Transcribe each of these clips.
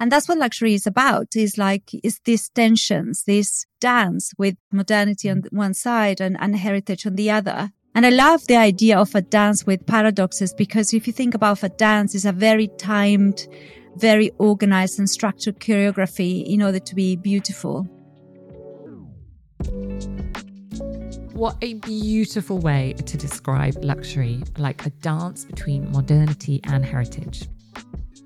And that's what luxury is about is like, is these tensions, this dance with modernity on mm. one side and, and heritage on the other. And I love the idea of a dance with paradoxes because if you think about a dance, it's a very timed, very organized and structured choreography in order to be beautiful. What a beautiful way to describe luxury, like a dance between modernity and heritage.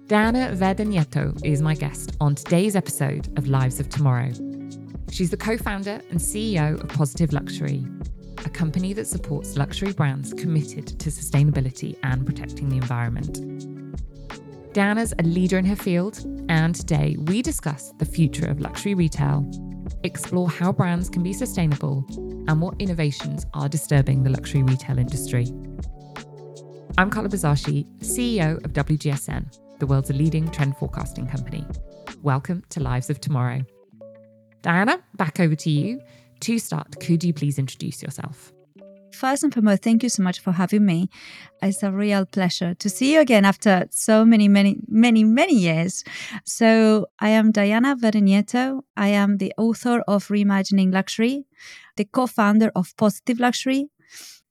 Diana Verde Nieto is my guest on today's episode of Lives of Tomorrow. She's the co founder and CEO of Positive Luxury, a company that supports luxury brands committed to sustainability and protecting the environment. Diana's a leader in her field, and today we discuss the future of luxury retail, explore how brands can be sustainable, and what innovations are disturbing the luxury retail industry. I'm Carla Buzasi, CEO of WGSN, the world's leading trend forecasting company. Welcome to Lives of Tomorrow. Diana, back over to you. To start, could you please introduce yourself? First and foremost, thank you so much for having me. It's a real pleasure to see you again after so many, many, many, many years. So, I am Diana Verde Nieto. I am the author of Reimagining Luxury, the co founder of Positive Luxury.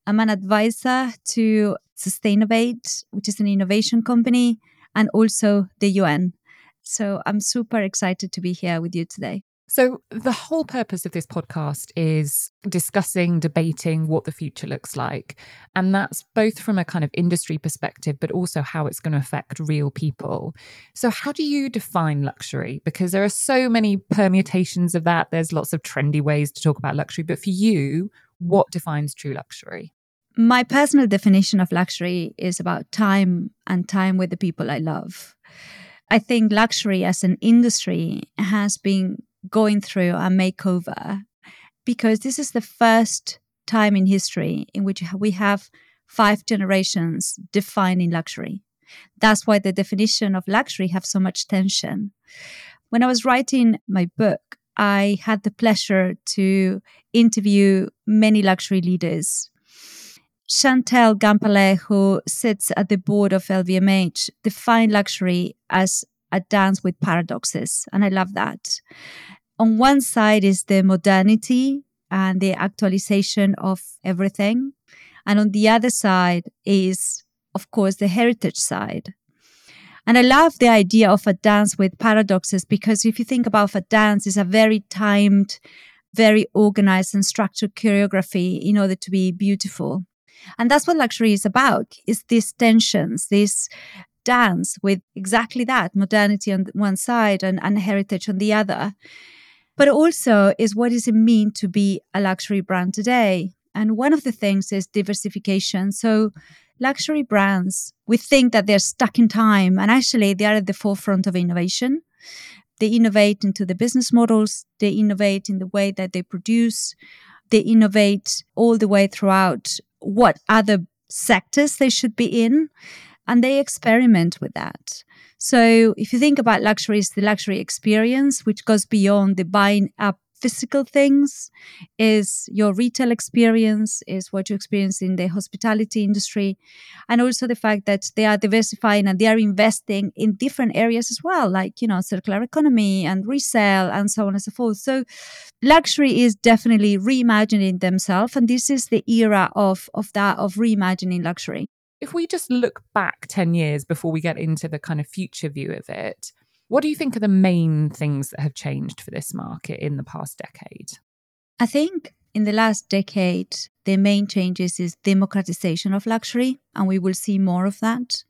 I'm an advisor to Sustainovate, which is an innovation company, and also the UN. So, I'm super excited to be here with you today. So, the whole purpose of this podcast is discussing, debating what the future looks like. And that's both from a kind of industry perspective, but also how it's going to affect real people. So, how do you define luxury? Because there are so many permutations of that. There's lots of trendy ways to talk about luxury. But for you, what defines true luxury? My personal definition of luxury is about time and time with the people I love. I think luxury as an industry has been going through a makeover because this is the first time in history in which we have five generations defining luxury. That's why the definition of luxury have so much tension. When I was writing my book, I had the pleasure to interview many luxury leaders. Chantal Gaemperle, who sits at the board of LVMH, defined luxury as a dance with paradoxes. And I love that. On one side is the modernity and the actualization of everything. And on the other side is, of course, the heritage side. And I love the idea of a dance with paradoxes because if you think about a dance, it's a very timed, very organized and structured choreography in order to be beautiful. And that's what luxury is about, is these tensions, these dance with exactly that modernity on one side and, and heritage on the other. But also is what does it mean to be a luxury brand today? And one of the things is diversification. So luxury brands, we think that they're stuck in time and actually they are at the forefront of innovation. They innovate into the business models, they innovate in the way that they produce, they innovate all the way throughout what other sectors they should be in and they experiment with that. So if you think about luxury, it's the luxury experience, which goes beyond the buying up physical things, is your retail experience, is what you experience in the hospitality industry, and also the fact that they are diversifying and they are investing in different areas as well, like you know circular economy and resale and so on and so forth. So luxury is definitely reimagining themselves, and this is the era of of that of reimagining luxury if we just look back 10 years before we get into the kind of future view of it, what do you think are the main things that have changed for this market in the past decade? I think in the last decade, the main changes is democratization of luxury, and we will see more of that.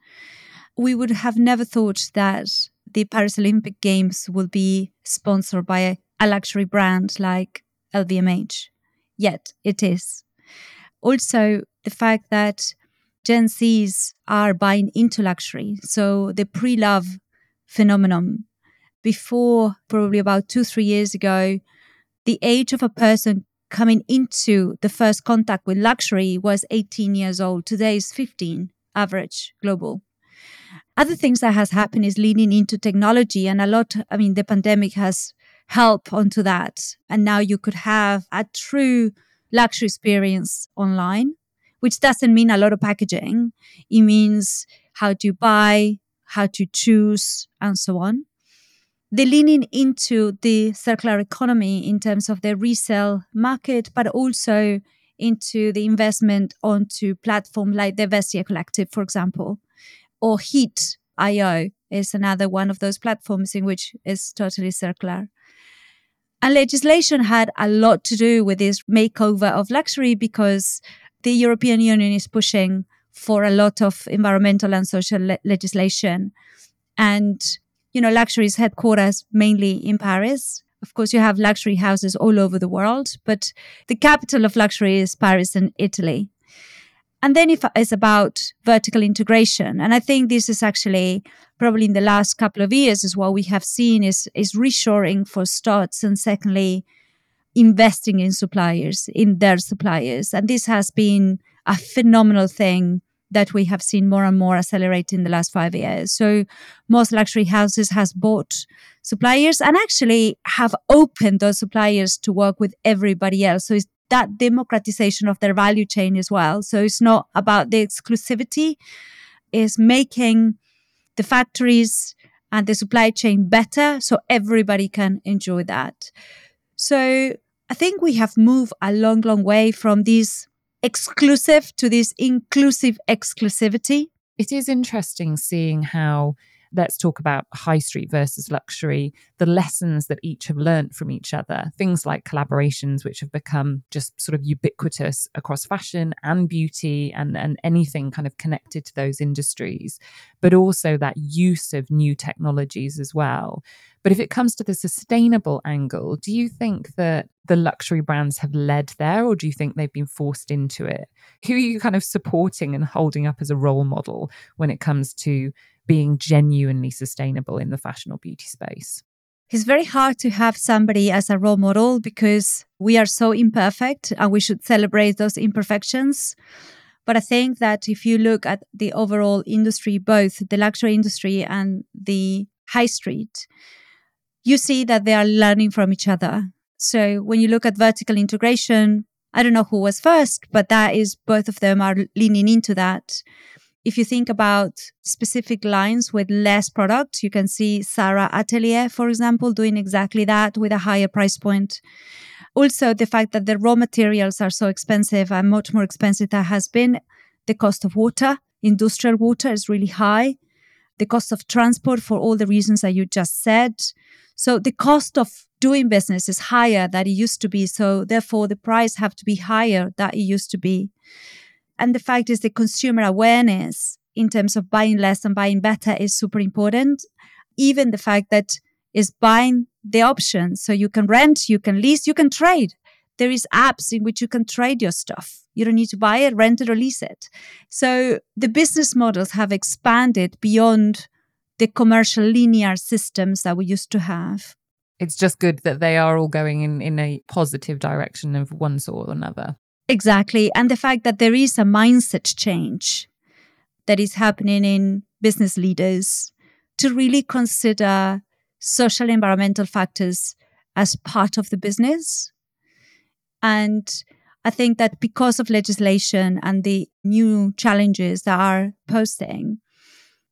We would have never thought that the Paris Olympic Games will be sponsored by a, luxury brand like LVMH, yet it is. Also, the fact that Gen Zs are buying into luxury. So the pre love phenomenon, before probably about two, three years ago, the age of a person coming into the first contact with luxury was 18 years old. Today is 15 average global. Other things that has happened is leaning into technology and a lot, I mean, the pandemic has helped onto that. And now you could have a true luxury experience online which doesn't mean a lot of packaging. It means how to buy, how to choose, and so on. they're leaning into the circular economy in terms of the resale market, but also into the investment onto platforms like the Vestiaire Collective, for example, or Heat.io is another one of those platforms in which is totally circular. And legislation had a lot to do with this makeover of luxury because the European Union is pushing for a lot of environmental and social le- legislation. And, you know, luxury is headquarters mainly in Paris. Of course, you have luxury houses all over the world, but the capital of luxury is Paris and Italy. And then if it's about vertical integration, and I think this is actually probably in the last couple of years is what we have seen is is reshoring for starts, and secondly, investing in suppliers, in their suppliers. And this has been a phenomenal thing that we have seen more and more accelerate in the last five years. So most luxury houses has bought suppliers and actually have opened those suppliers to work with everybody else. So it's that democratization of their value chain as well. So it's not about the exclusivity, it's making the factories and the supply chain better so everybody can enjoy that. So I think we have moved a long, long way from this exclusive to this inclusive exclusivity. It is interesting seeing how let's talk about high street versus luxury, the lessons that each have learned from each other, things like collaborations, which have become just sort of ubiquitous across fashion and beauty and, and anything kind of connected to those industries, but also that use of new technologies as well. But if it comes to the sustainable angle, do you think that the luxury brands have led there, or do you think they've been forced into it? Who are you kind of supporting and holding up as a role model when it comes to being genuinely sustainable in the fashion or beauty space? It's very hard to have somebody as a role model because we are so imperfect and we should celebrate those imperfections. But I think that if you look at the overall industry, both the luxury industry and the high street, you see that they are learning from each other. So when you look at vertical integration, I don't know who was first, but that is both of them are leaning into that. If you think about specific lines with less products, you can see Zara Atelier, for example, doing exactly that with a higher price point. Also, the fact that the raw materials are so expensive and much more expensive than has been. The cost of water, industrial water, is really high. The cost of transport, for all the reasons that you just said. So the cost of doing business is higher than it used to be. So therefore, the price have to be higher than it used to be. And the fact is the consumer awareness in terms of buying less and buying better is super important. Even the fact that is buying the options. So you can rent, you can lease, you can trade. There is apps in which you can trade your stuff. You don't need to buy it, rent it, or lease it. So the business models have expanded beyond the commercial linear systems that we used to have. It's just good that they are all going in, in a positive direction of one sort or another. Exactly. And the fact that there is a mindset change that is happening in business leaders to really consider social environmental factors as part of the business. And I think that because of legislation and the new challenges that are posting,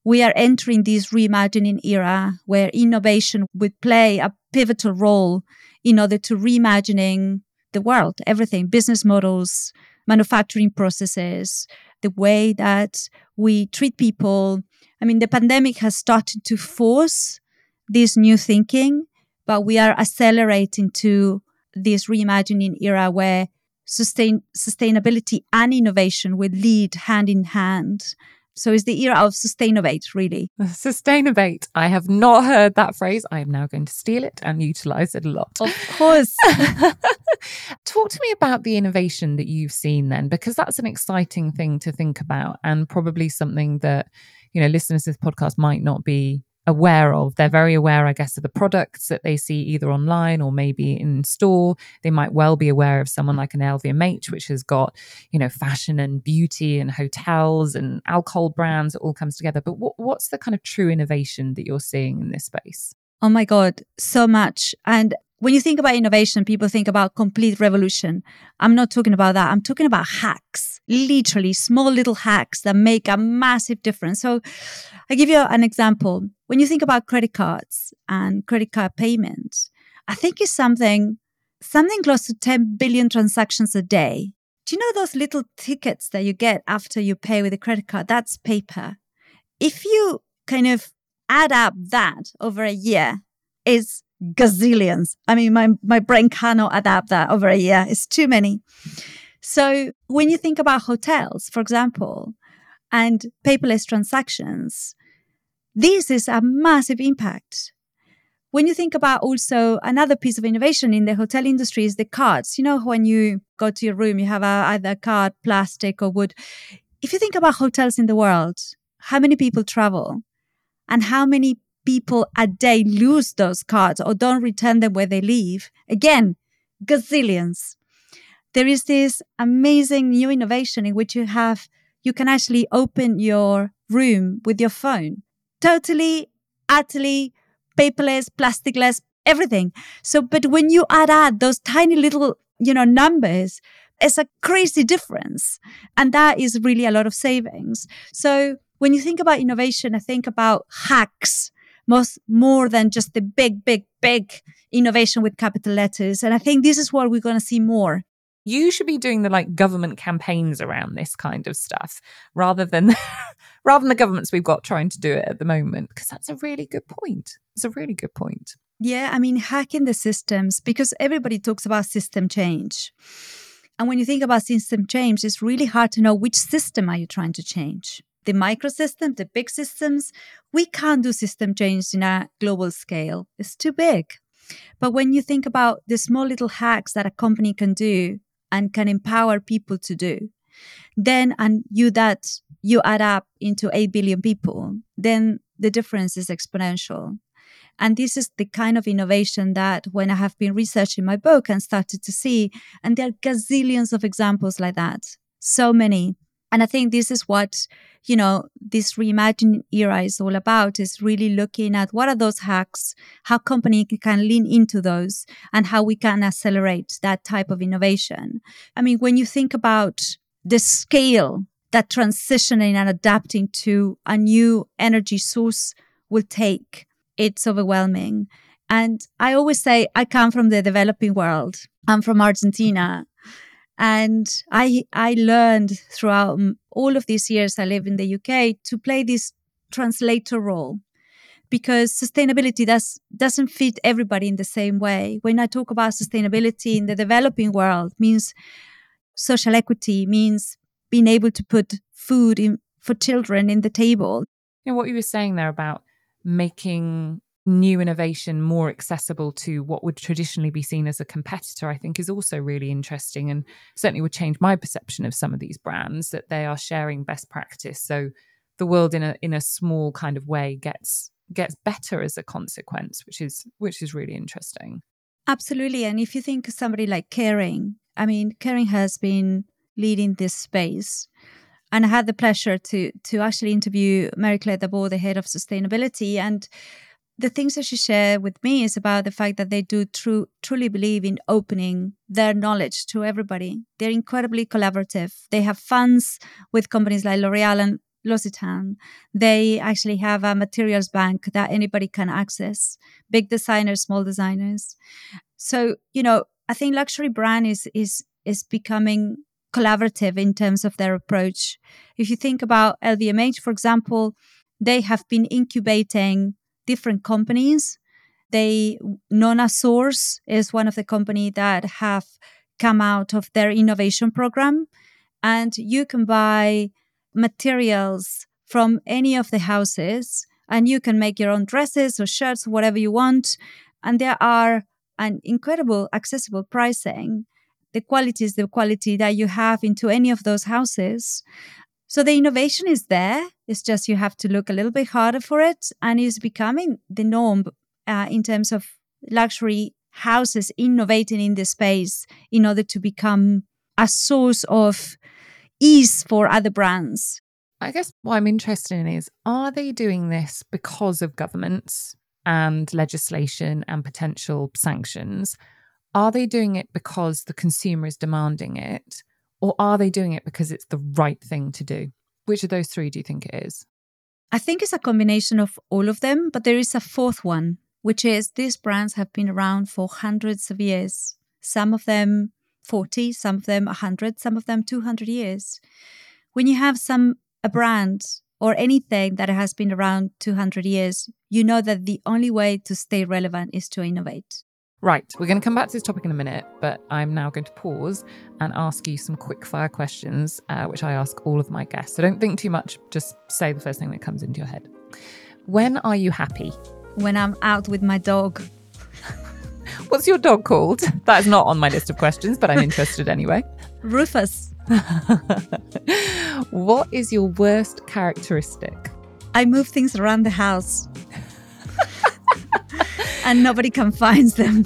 we are entering this reimagining era where innovation would play a pivotal role in order to reimagining the world, everything, business models, manufacturing processes, the way that we treat people. I mean, the pandemic has started to force this new thinking, but we are accelerating to this reimagining era where sustain, sustainability and innovation will lead hand in hand so it's the era of Sustainovate, really. Sustainovate. I have not heard that phrase. I am now going to steal it and utilize it a lot. Of course. Talk to me about the innovation that you've seen then, because that's an exciting thing to think about and probably something that, you know, listeners to this podcast might not be aware of. They're very aware, I guess, of the products that they see either online or maybe in store. They might well be aware of someone like an LVMH, which has got, you know, fashion and beauty and hotels and alcohol brands. It all comes together. But what, what's the kind of true innovation that you're seeing in this space? Oh my God, so much. And when you think about innovation, people think about complete revolution. I'm not talking about that. I'm talking about hacks, literally small little hacks that make a massive difference. So I give you an example. When you think about credit cards and credit card payments, I think it's something something close to 10 billion transactions a day. Do you know those little tickets that you get after you pay with a credit card? That's paper. If you kind of add up that over a year, is gazillions. I mean, my, my brain cannot adapt that over a year. It's too many. So when you think about hotels, for example, and paperless transactions, this is a massive impact. When you think about also another piece of innovation in the hotel industry is the cards. You know, when you go to your room, you have a, either a card, plastic, or wood. If you think about hotels in the world, how many people travel and how many people a day lose those cards or don't return them where they leave. Again, gazillions. There is this amazing new innovation in which you have, you can actually open your room with your phone. Totally, utterly paperless, plasticless, everything. So, but when you add add those tiny little, you know, numbers, it's a crazy difference. And that is really a lot of savings. So when you think about innovation, I think about hacks most more than just the big, big, big innovation with capital letters. And I think this is what we're going to see more. You should be doing the like government campaigns around this kind of stuff rather than rather than the governments we've got trying to do it at the moment because that's a really good point. It's a really good point. Yeah, I mean hacking the systems because everybody talks about system change. And when you think about system change, it's really hard to know which system are you trying to change the microsystem, the big systems, we can't do system change in a global scale. It's too big. But when you think about the small little hacks that a company can do and can empower people to do, then and you that you add up into 8 billion people, then the difference is exponential. And this is the kind of innovation that when I have been researching my book and started to see, and there are gazillions of examples like that, so many. And I think this is what you know, this reimagining era is all about is really looking at what are those hacks, how company can lean into those and how we can accelerate that type of innovation. I mean, when you think about the scale that transitioning and adapting to a new energy source will take, it's overwhelming. And I always say I come from the developing world. I'm from Argentina. And I, I learned throughout all of these years I live in the UK to play this translator role because sustainability does, doesn't fit everybody in the same way. When I talk about sustainability in the developing world means social equity, means being able to put food in, for children in the table. You know, what you were saying there about making new innovation more accessible to what would traditionally be seen as a competitor, I think is also really interesting and certainly would change my perception of some of these brands that they are sharing best practice. So the world in a in a small kind of way gets gets better as a consequence, which is which is really interesting. Absolutely. And if you think of somebody like Kering, I mean, Kering has been leading this space. And I had the pleasure to to actually interview Marie-Claire Daveu, the head of sustainability. And the things that she shared with me is about the fact that they do true, truly believe in opening their knowledge to everybody. They're incredibly collaborative. They have funds with companies like L'Oreal and L'Occitane. They actually have a materials bank that anybody can access, big designers, small designers. So, you know, I think luxury brand is is is becoming collaborative in terms of their approach. If you think about LVMH, for example, they have been incubating different companies. They Nona Source is one of the company that have come out of their innovation program, and you can buy materials from any of the houses, and you can make your own dresses or shirts, whatever you want, and there are an incredible accessible pricing. The quality is the quality that you have into any of those houses. So the innovation is there. It's just you have to look a little bit harder for it. And it's becoming the norm uh, in terms of luxury houses innovating in the space in order to become a source of ease for other brands. I guess what I'm interested in is are they doing this because of governments? and legislation and potential sanctions, are they doing it because the consumer is demanding it? Or are they doing it because it's the right thing to do? Which of those three do you think it is? I think it's a combination of all of them, but there is a fourth one, which is these brands have been around for hundreds of years. Some of them 40, some of them 100, some of them 200 years. When you have some a brand or anything that has been around 200 years, you know that the only way to stay relevant is to innovate. Right, we're going to come back to this topic in a minute, but I'm now going to pause and ask you some quick fire questions, uh, which I ask all of my guests. So don't think too much, just say the first thing that comes into your head. When are you happy? When I'm out with my dog. What's your dog called? That is not on my list of questions, but I'm interested anyway. Rufus. what is your worst characteristic? I move things around the house and nobody can find them.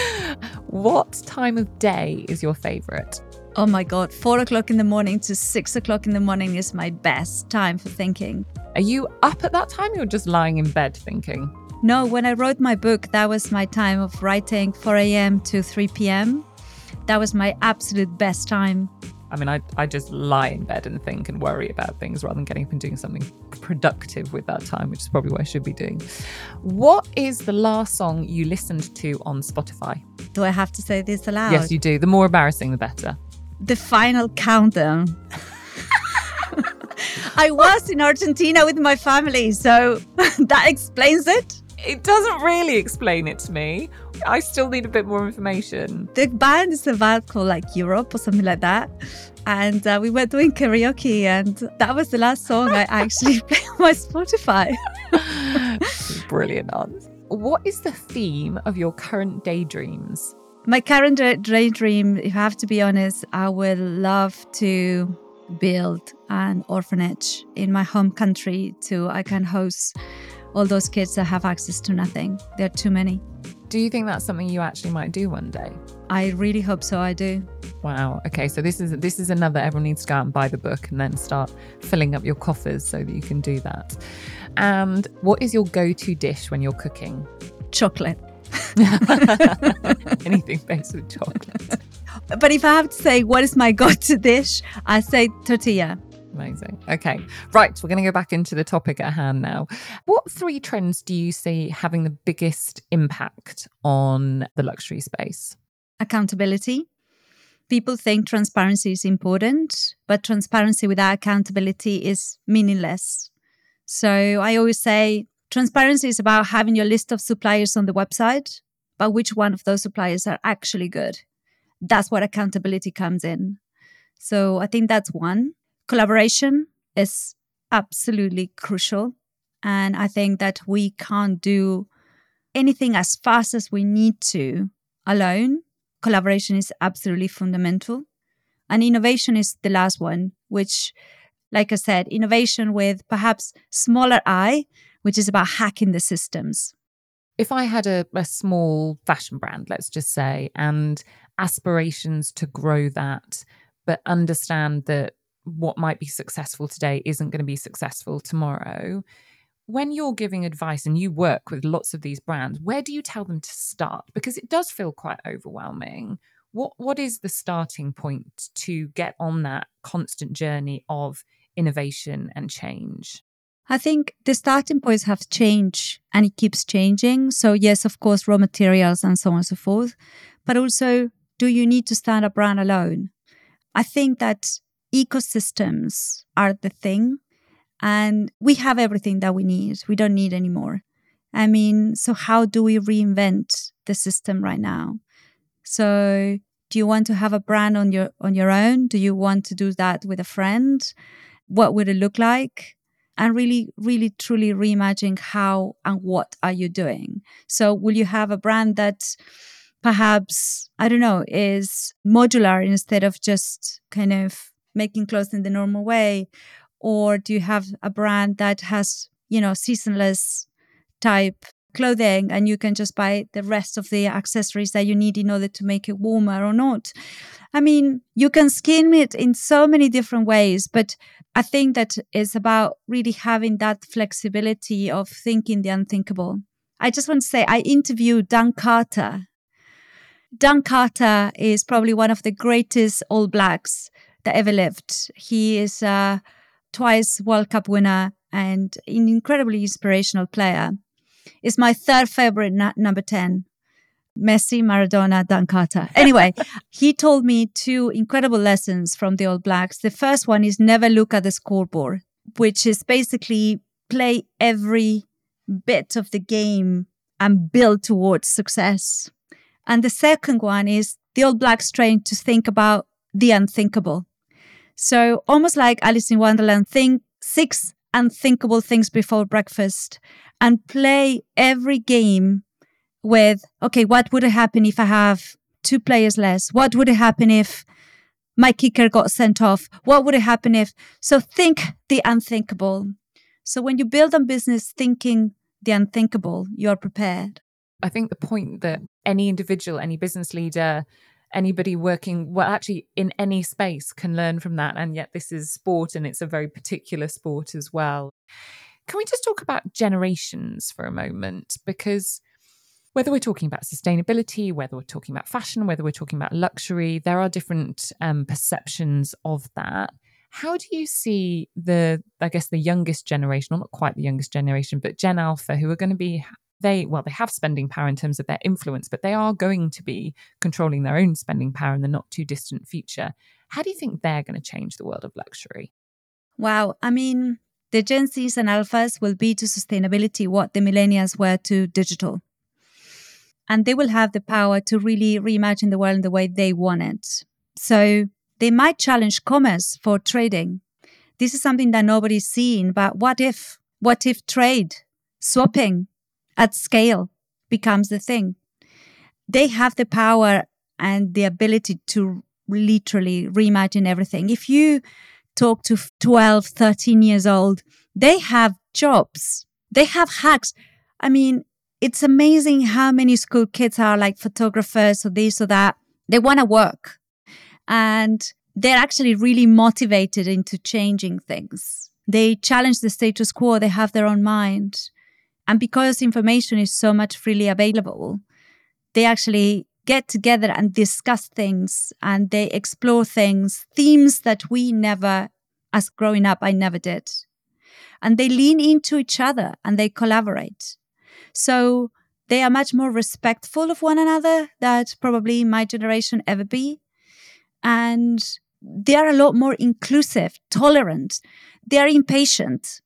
what time of day is your favorite? Oh my God, four o'clock in the morning to six o'clock in the morning is my best time for thinking. Are you up at that time? You're just lying in bed thinking? No, when I wrote my book, that was my time of writing 4 a.m. to 3 p.m. That was my absolute best time. I mean, I, I just lie in bed and think and worry about things rather than getting up and doing something productive with that time, which is probably what I should be doing. What is the last song you listened to on Spotify? Do I have to say this aloud? Yes, you do. The more embarrassing, the better. The final countdown. I was in Argentina with my family, so that explains it. It doesn't really explain it to me. I still need a bit more information. The band is about called like Europe or something like that. And uh, we were doing karaoke, and that was the last song I actually played on my Spotify. Brilliant answer. What is the theme of your current daydreams? My current daydream, if I have to be honest, I would love to build an orphanage in my home country to I can host all those kids that have access to nothing. There are too many. Do you think that's something you actually might do one day? I really hope so. I do. Wow. Okay. So this is this is another. Everyone needs to go out and buy the book and then start filling up your coffers so that you can do that. And what is your go-to dish when you're cooking? Chocolate. Anything based with chocolate. But if I have to say what is my go-to dish, I say tortilla. Amazing. Okay. Right. We're going to go back into the topic at hand now. What three trends do you see having the biggest impact on the luxury space? Accountability. People think transparency is important, but transparency without accountability is meaningless. So I always say transparency is about having your list of suppliers on the website, but which one of those suppliers are actually good? That's what accountability comes in. So I think that's one collaboration is absolutely crucial. And I think that we can't do anything as fast as we need to alone. Collaboration is absolutely fundamental. And innovation is the last one, which, like I said, innovation with perhaps smaller I, which is about hacking the systems. If I had a, a small fashion brand, let's just say, and aspirations to grow that, but understand that what might be successful today isn't going to be successful tomorrow. When you're giving advice and you work with lots of these brands, where do you tell them to start? Because it does feel quite overwhelming. What what is the starting point to get on that constant journey of innovation and change? I think the starting points have changed and it keeps changing. So, yes, of course, raw materials and so on and so forth. But also, do you need to start a brand alone? I think that ecosystems are the thing and we have everything that we need. We don't need any more. I mean so how do we reinvent the system right now? So do you want to have a brand on your on your own? Do you want to do that with a friend? What would it look like? And really really truly reimagine how and what are you doing. So will you have a brand that perhaps i don't know is modular instead of just kind of making clothes in the normal way or do you have a brand that has you know seasonless type clothing and you can just buy the rest of the accessories that you need in order to make it warmer or not. I mean, you can skin it in so many different ways, but I think that it's about really having that flexibility of thinking the unthinkable. I just want to say I interviewed Dan Carter. Dan Carter is probably one of the greatest All Blacks that ever lived. He is a twice World Cup winner and an incredibly inspirational player. Is my third favorite na- number 10. Messi, Maradona, Dan Carter. Anyway, he told me two incredible lessons from the All Blacks. The first one is never look at the scoreboard, which is basically play every bit of the game and build towards success. And the second one is the All Blacks trained to think about the unthinkable. So almost like Alice in Wonderland, think six unthinkable things before breakfast and play every game with, okay, what would happen if I have two players less? What would happen if my kicker got sent off? What would happen if? So think the unthinkable. So when you build a business thinking the unthinkable, you're prepared. I think the point that any individual, any business leader, anybody working well actually in any space can learn from that and yet this is sport and it's a very particular sport as well. Can we just talk about generations for a moment? Because whether we're talking about sustainability whether we're talking about fashion whether we're talking about luxury there are different um, perceptions of that. How do you see the i guess the youngest generation or not quite the youngest generation but gen alpha who are going to be they well they have spending power in terms of their influence but they are going to be controlling their own spending power in the not too distant future. How do you think they're going to change the world of luxury? Wow. I mean the gen z's and alphas will be to sustainability what the millennials were to digital. And they will have the power to really reimagine the world in the way they want it. So they might challenge commerce for trading. This is something that nobody's seen but what if what if trade swapping at scale becomes the thing. They have the power and the ability to literally reimagine everything. If you talk to 12, 13 years old, they have jobs, they have hacks. I mean, it's amazing how many school kids are like photographers or this or that. They want to work and they're actually really motivated into changing things. They challenge the status quo, they have their own mind. And because information is so much freely available, they actually get together and discuss things and they explore things, themes that we never, as growing up, I never did. And they lean into each other and they collaborate. So they are much more respectful of one another that probably my generation ever be. And they are a lot more inclusive, tolerant. They are impatient,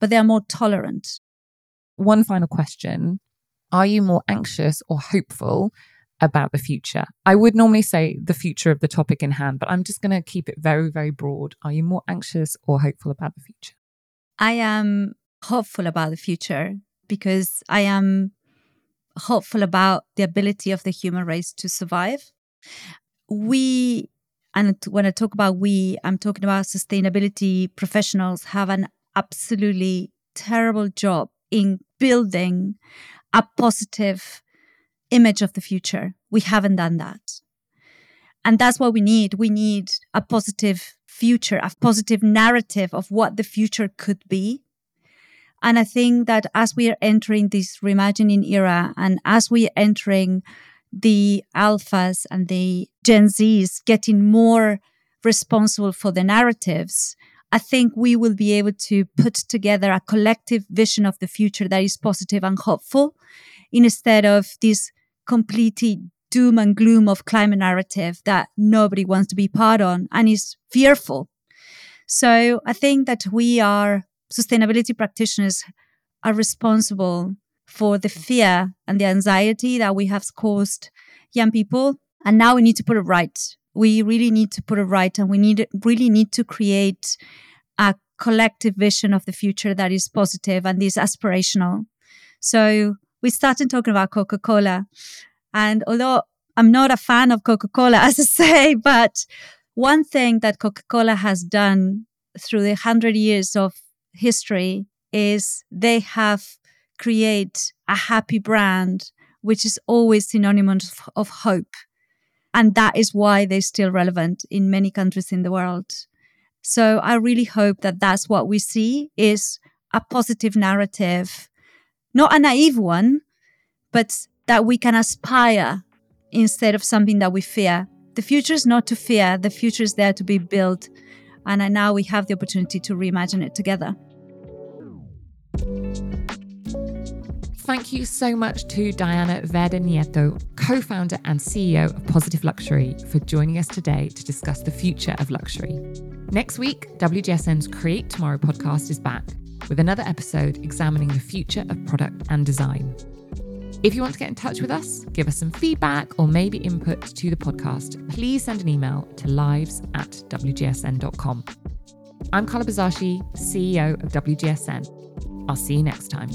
but they are more tolerant one final question Are you more anxious or hopeful about the future? I would normally say the future of the topic in hand, but I'm just going to keep it very, very broad. Are you more anxious or hopeful about the future? I am hopeful about the future because I am hopeful about the ability of the human race to survive. We, and when I talk about we, I'm talking about sustainability professionals, have an absolutely terrible job in building a positive image of the future. We haven't done that. And that's what we need. We need a positive future, a positive narrative of what the future could be. And I think that as we are entering this reimagining era and as we are entering the alphas and the Gen Zs getting more responsible for the narratives, I think we will be able to put together a collective vision of the future that is positive and hopeful instead of this completely doom and gloom of climate narrative that nobody wants to be part on and is fearful. So I think that we are sustainability practitioners are responsible for the fear and the anxiety that we have caused young people. And now we need to put it right we really need to put it right and we need really need to create a collective vision of the future that is positive and is aspirational. So we started talking about Coca-Cola. And although I'm not a fan of Coca-Cola, as I say, but one thing that Coca-Cola has done through the hundred years of history is they have create a happy brand, which is always synonymous of hope. And that is why they're still relevant in many countries in the world. So I really hope that that's what we see is a positive narrative, not a naive one, but that we can aspire instead of something that we fear. The future is not to fear, the future is there to be built. And now we have the opportunity to reimagine it together. Thank you so much to Diana Verde Nieto, co founder and CEO of Positive Luxury, for joining us today to discuss the future of luxury. Next week, WGSN's Create Tomorrow podcast is back with another episode examining the future of product and design. If you want to get in touch with us, give us some feedback or maybe input to the podcast, please send an email to lives at wgsn.com. I'm Carla Buzasi, CEO of WGSN. I'll see you next time.